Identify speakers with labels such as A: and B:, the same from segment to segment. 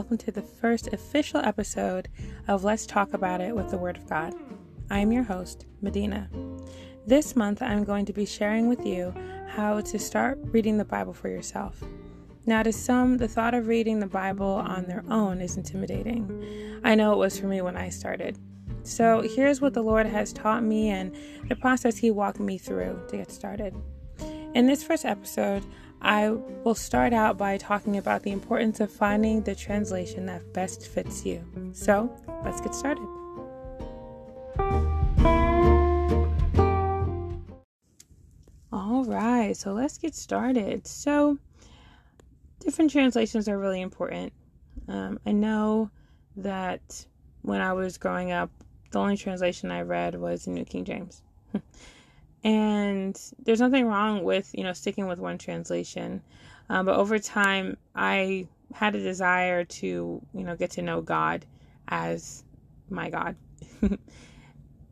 A: welcome to the first official episode of Let's Talk About It with the Word of God. I am your host, Medina. This month, I'm going to be sharing with you how to start reading the Bible for yourself. Now, to some, the thought of reading the Bible on their own is intimidating. I know it was for me when I started. So, here's what the Lord has taught me and the process He walked me through to get started. In this first episode, I will start out by talking about the importance of finding the translation that best fits you. So, let's get started. All right, so let's get started. So, different translations are really important. Um, I know that when I was growing up, the only translation I read was the New King James. and there's nothing wrong with you know sticking with one translation. Um, but over time i had a desire to you know get to know god as my god.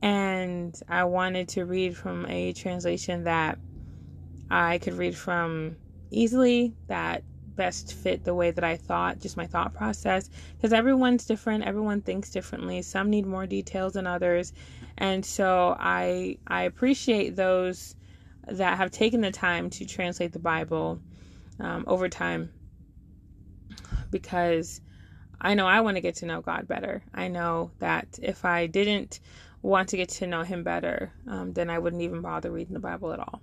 A: And i wanted to read from a translation that i could read from easily that best fit the way that I thought, just my thought process. Because everyone's different, everyone thinks differently. Some need more details than others, and so I I appreciate those that have taken the time to translate the Bible um, over time because I know I want to get to know God better. I know that if I didn't want to get to know Him better, um, then I wouldn't even bother reading the Bible at all.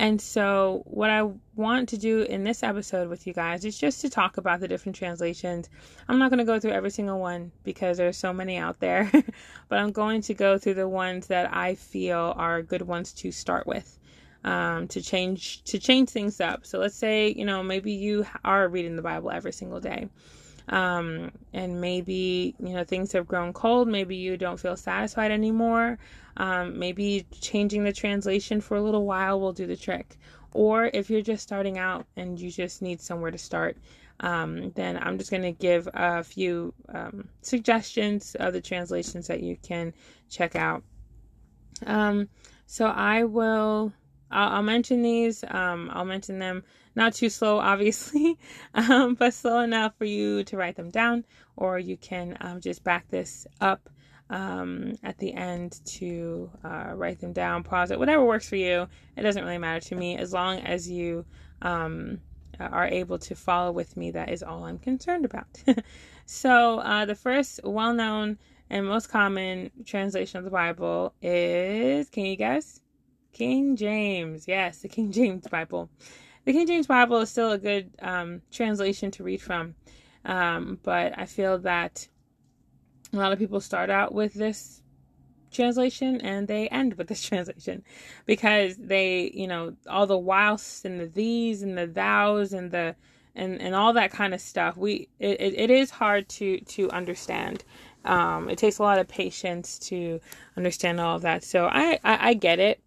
A: And so, what I want to do in this episode with you guys is just to talk about the different translations. I'm not going to go through every single one because there's so many out there, but I'm going to go through the ones that I feel are good ones to start with. Um, to change to change things up. So let's say you know maybe you are reading the Bible every single day, um, and maybe you know things have grown cold. Maybe you don't feel satisfied anymore. Um, maybe changing the translation for a little while will do the trick. Or if you're just starting out and you just need somewhere to start, um, then I'm just going to give a few um, suggestions of the translations that you can check out. Um, so I will. I'll, I'll mention these. Um, I'll mention them not too slow, obviously, um, but slow enough for you to write them down, or you can um, just back this up um, at the end to uh, write them down, pause it, whatever works for you. It doesn't really matter to me as long as you um, are able to follow with me. That is all I'm concerned about. so, uh, the first well known and most common translation of the Bible is can you guess? King James. Yes, the King James Bible. The King James Bible is still a good um, translation to read from, um, but I feel that a lot of people start out with this translation and they end with this translation because they, you know, all the whilst and the these and the thous and the and and all that kind of stuff. We it, it is hard to to understand. Um, it takes a lot of patience to understand all of that. So I I, I get it.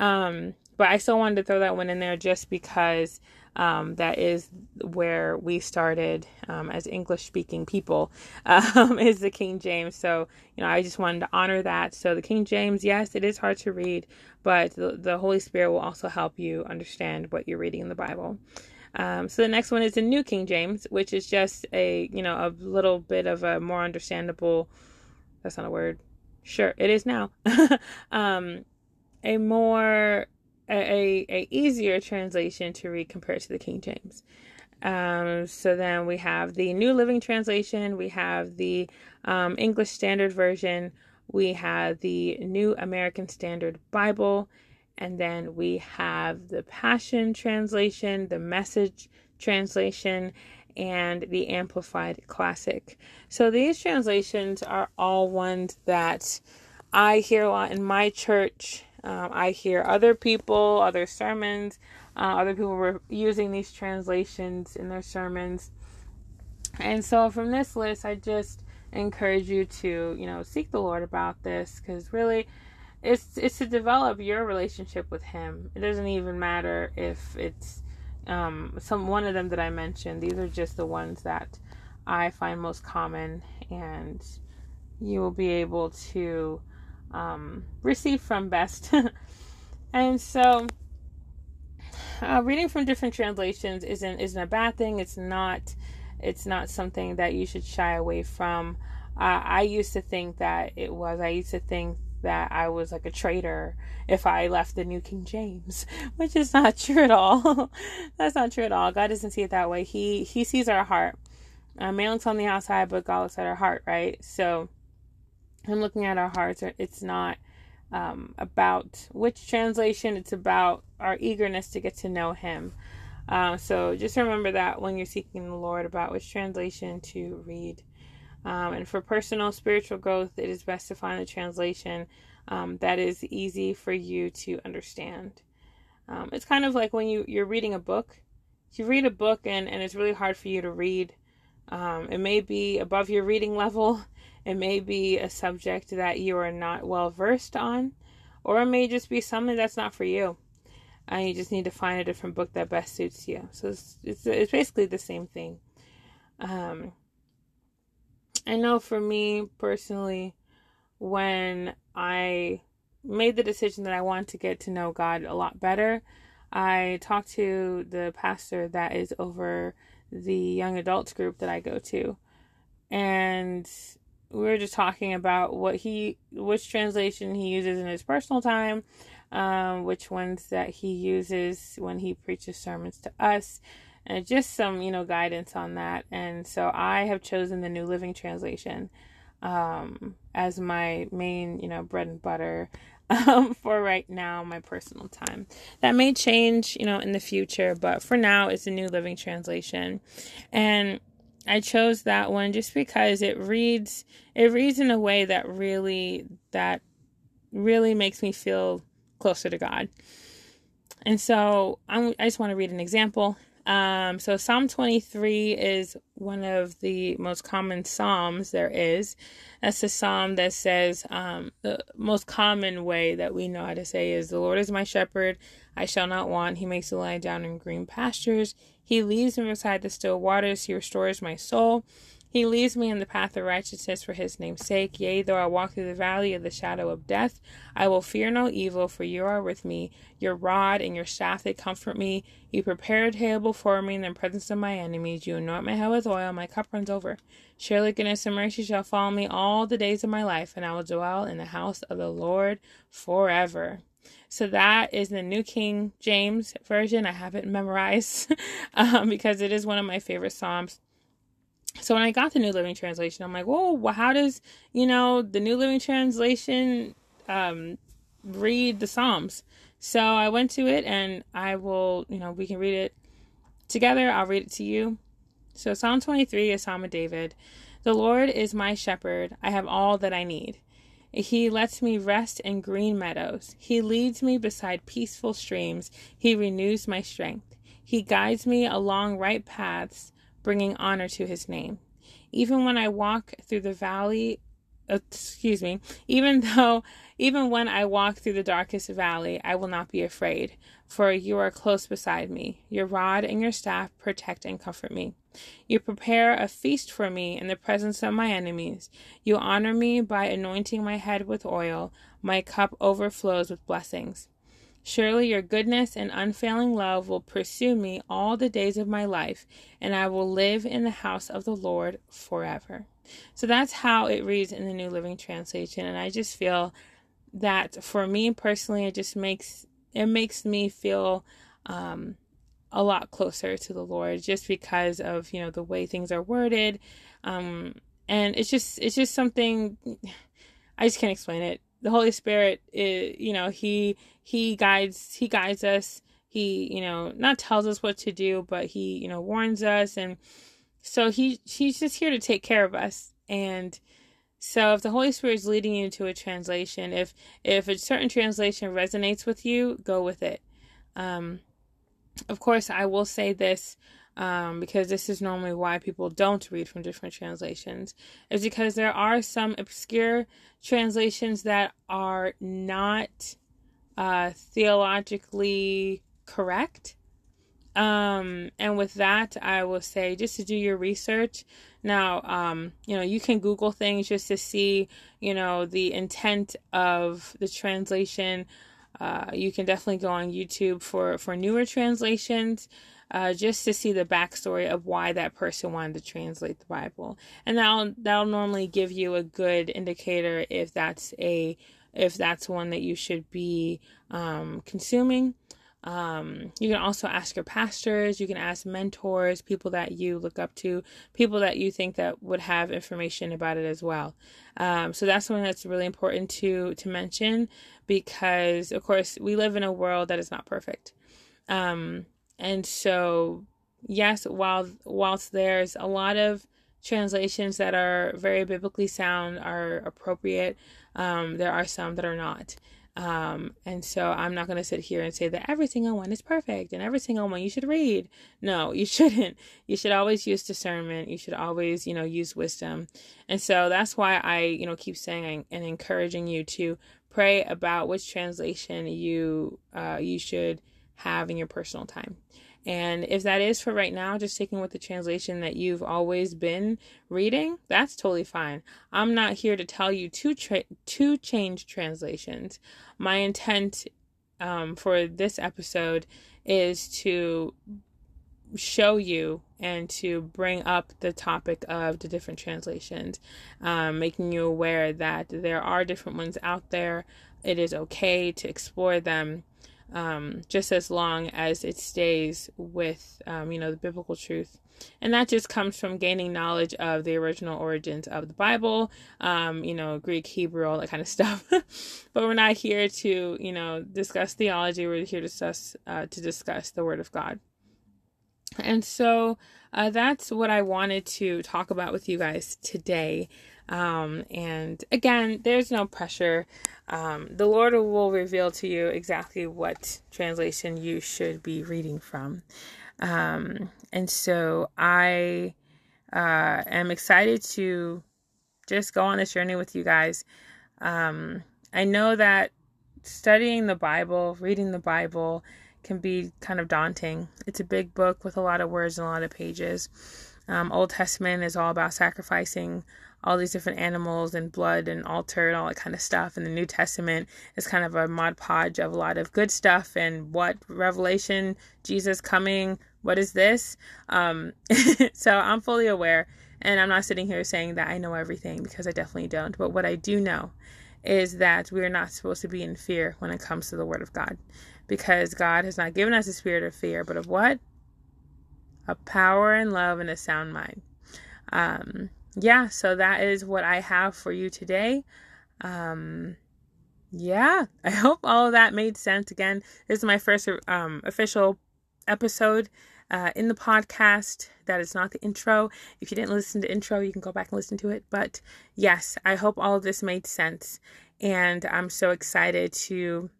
A: Um, but I still wanted to throw that one in there just because um, that is where we started um, as English speaking people, um, is the King James. So, you know, I just wanted to honor that. So, the King James, yes, it is hard to read, but the, the Holy Spirit will also help you understand what you're reading in the Bible. Um, so the next one is the New King James, which is just a you know a little bit of a more understandable. That's not a word. Sure, it is now. um, a more a, a easier translation to read compared to the King James. Um, so then we have the New Living Translation, we have the um, English Standard Version, we have the New American Standard Bible, and then we have the Passion Translation, the Message Translation, and the Amplified Classic. So these translations are all ones that I hear a lot in my church um, I hear other people, other sermons, uh, other people were using these translations in their sermons. And so from this list, I just encourage you to, you know, seek the Lord about this because really it's it's to develop your relationship with him. It doesn't even matter if it's um, some one of them that I mentioned. These are just the ones that I find most common and you will be able to um, receive from best. and so, uh, reading from different translations isn't isn't a bad thing. It's not it's not something that you should shy away from. Uh, I used to think that it was. I used to think that I was like a traitor if I left the New King James, which is not true at all. That's not true at all. God doesn't see it that way. He He sees our heart. Uh, man looks on the outside, but God looks at our heart, right? So, Him looking at our hearts, it's not um, about which translation. It's about our eagerness to get to know Him. Uh, so just remember that when you're seeking the Lord about which translation to read. Um, and for personal spiritual growth, it is best to find a translation um, that is easy for you to understand. Um, it's kind of like when you, you're reading a book. You read a book and, and it's really hard for you to read. Um, it may be above your reading level, it may be a subject that you are not well versed on, or it may just be something that's not for you. And you just need to find a different book that best suits you. So it's, it's, it's basically the same thing. Um, I know for me personally, when I made the decision that I wanted to get to know God a lot better, I talked to the pastor that is over the young adults group that I go to. And we were just talking about what he, which translation he uses in his personal time, um, which ones that he uses when he preaches sermons to us, and just some you know guidance on that and so i have chosen the new living translation um, as my main you know bread and butter um, for right now my personal time. That may change you know in the future but for now it's a new living translation. And i chose that one just because it reads it reads in a way that really that really makes me feel closer to god. And so I'm, i just want to read an example um, so Psalm 23 is one of the most common psalms there is. That's the psalm that says um, the most common way that we know how to say is, "The Lord is my shepherd; I shall not want. He makes me lie down in green pastures. He leads me beside the still waters. He restores my soul." He leads me in the path of righteousness for his name's sake. Yea, though I walk through the valley of the shadow of death, I will fear no evil, for you are with me. Your rod and your staff, they comfort me. You prepare a table before me in the presence of my enemies. You anoint my head with oil, my cup runs over. Surely goodness and mercy shall follow me all the days of my life, and I will dwell in the house of the Lord forever. So that is the New King James Version. I have it memorized um, because it is one of my favorite Psalms so when I got the New Living Translation, I'm like, whoa, well, how does, you know, the New Living Translation um, read the Psalms? So I went to it and I will, you know, we can read it together. I'll read it to you. So Psalm 23 is Psalm of David. The Lord is my shepherd. I have all that I need. He lets me rest in green meadows. He leads me beside peaceful streams. He renews my strength. He guides me along right paths bringing honor to his name. Even when I walk through the valley, uh, excuse me, even though, even when I walk through the darkest valley, I will not be afraid, for you are close beside me. Your rod and your staff protect and comfort me. You prepare a feast for me in the presence of my enemies. You honor me by anointing my head with oil. My cup overflows with blessings. Surely your goodness and unfailing love will pursue me all the days of my life, and I will live in the house of the Lord forever. So that's how it reads in the New Living Translation, and I just feel that for me personally, it just makes it makes me feel um, a lot closer to the Lord, just because of you know the way things are worded, um, and it's just it's just something I just can't explain it the Holy Spirit is, you know, he he guides he guides us. He, you know, not tells us what to do, but he, you know, warns us and so he he's just here to take care of us. And so if the Holy Spirit is leading you to a translation, if if a certain translation resonates with you, go with it. Um of course, I will say this um, because this is normally why people don't read from different translations, is because there are some obscure translations that are not uh, theologically correct. Um, and with that, I will say just to do your research. Now, um, you know, you can Google things just to see, you know, the intent of the translation. Uh, you can definitely go on YouTube for for newer translations. Uh, just to see the backstory of why that person wanted to translate the Bible, and that'll that'll normally give you a good indicator if that's a if that's one that you should be um, consuming. Um, you can also ask your pastors, you can ask mentors, people that you look up to, people that you think that would have information about it as well. Um, so that's something that's really important to to mention because of course we live in a world that is not perfect. Um, and so yes, while whilst there's a lot of translations that are very biblically sound are appropriate, um, there are some that are not. Um, and so I'm not going to sit here and say that every single one is perfect and every single one you should read. No, you shouldn't. You should always use discernment. You should always, you know, use wisdom. And so that's why I, you know, keep saying and encouraging you to pray about which translation you uh, you should have in your personal time. And if that is for right now, just sticking with the translation that you've always been reading, that's totally fine. I'm not here to tell you to tra- to change translations. My intent um, for this episode is to show you and to bring up the topic of the different translations, um, making you aware that there are different ones out there. It is okay to explore them um, just as long as it stays with, um, you know, the biblical truth. And that just comes from gaining knowledge of the original origins of the Bible, um, you know, Greek, Hebrew, all that kind of stuff. but we're not here to, you know, discuss theology. We're here to discuss, uh, to discuss the Word of God. And so uh, that's what I wanted to talk about with you guys today. Um, and again, there's no pressure. Um, the Lord will reveal to you exactly what translation you should be reading from. Um, and so I uh, am excited to just go on this journey with you guys. Um, I know that studying the Bible, reading the Bible, can be kind of daunting. It's a big book with a lot of words and a lot of pages. Um, Old Testament is all about sacrificing all these different animals and blood and altar and all that kind of stuff. And the New Testament is kind of a mod podge of a lot of good stuff and what Revelation, Jesus coming, what is this? Um, so I'm fully aware. And I'm not sitting here saying that I know everything because I definitely don't. But what I do know is that we are not supposed to be in fear when it comes to the Word of God because God has not given us a spirit of fear, but of what? A power and love and a sound mind. Um, yeah, so that is what I have for you today. Um, yeah, I hope all of that made sense. Again, this is my first um, official episode uh, in the podcast. That is not the intro. If you didn't listen to intro, you can go back and listen to it. But yes, I hope all of this made sense, and I'm so excited to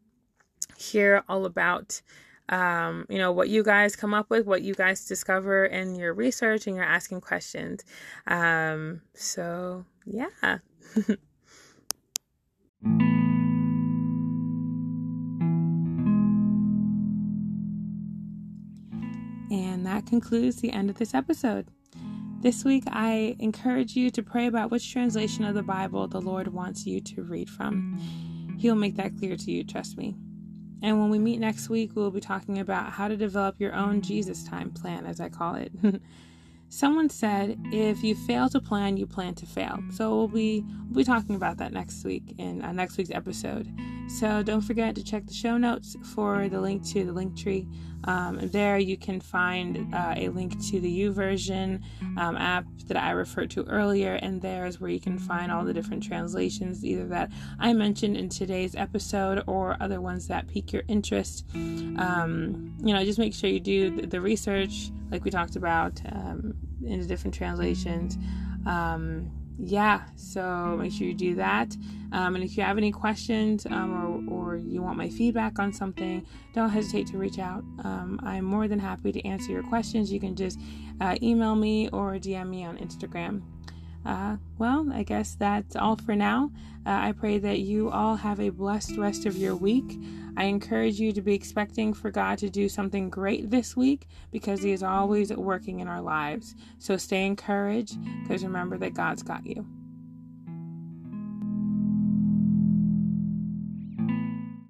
A: hear all about um, you know, what you guys come up with, what you guys discover in your research and you're asking questions. Um, so, yeah. and that concludes the end of this episode. This week, I encourage you to pray about which translation of the Bible the Lord wants you to read from. He'll make that clear to you, trust me. And when we meet next week, we'll be talking about how to develop your own Jesus time plan, as I call it. Someone said, if you fail to plan, you plan to fail. So we'll be we'll be talking about that next week in uh, next week's episode. So don't forget to check the show notes for the link to the Linktree. Um, there you can find uh, a link to the YouVersion um, app that I referred to earlier, and there is where you can find all the different translations, either that I mentioned in today's episode or other ones that pique your interest. Um, you know, just make sure you do the research, like we talked about, um, in the different translations. Um, yeah, so make sure you do that. Um, and if you have any questions um, or, or you want my feedback on something, don't hesitate to reach out. Um, I'm more than happy to answer your questions. You can just uh, email me or DM me on Instagram. Uh, well, I guess that's all for now. Uh, I pray that you all have a blessed rest of your week. I encourage you to be expecting for God to do something great this week because He is always working in our lives. So stay encouraged because remember that God's got you.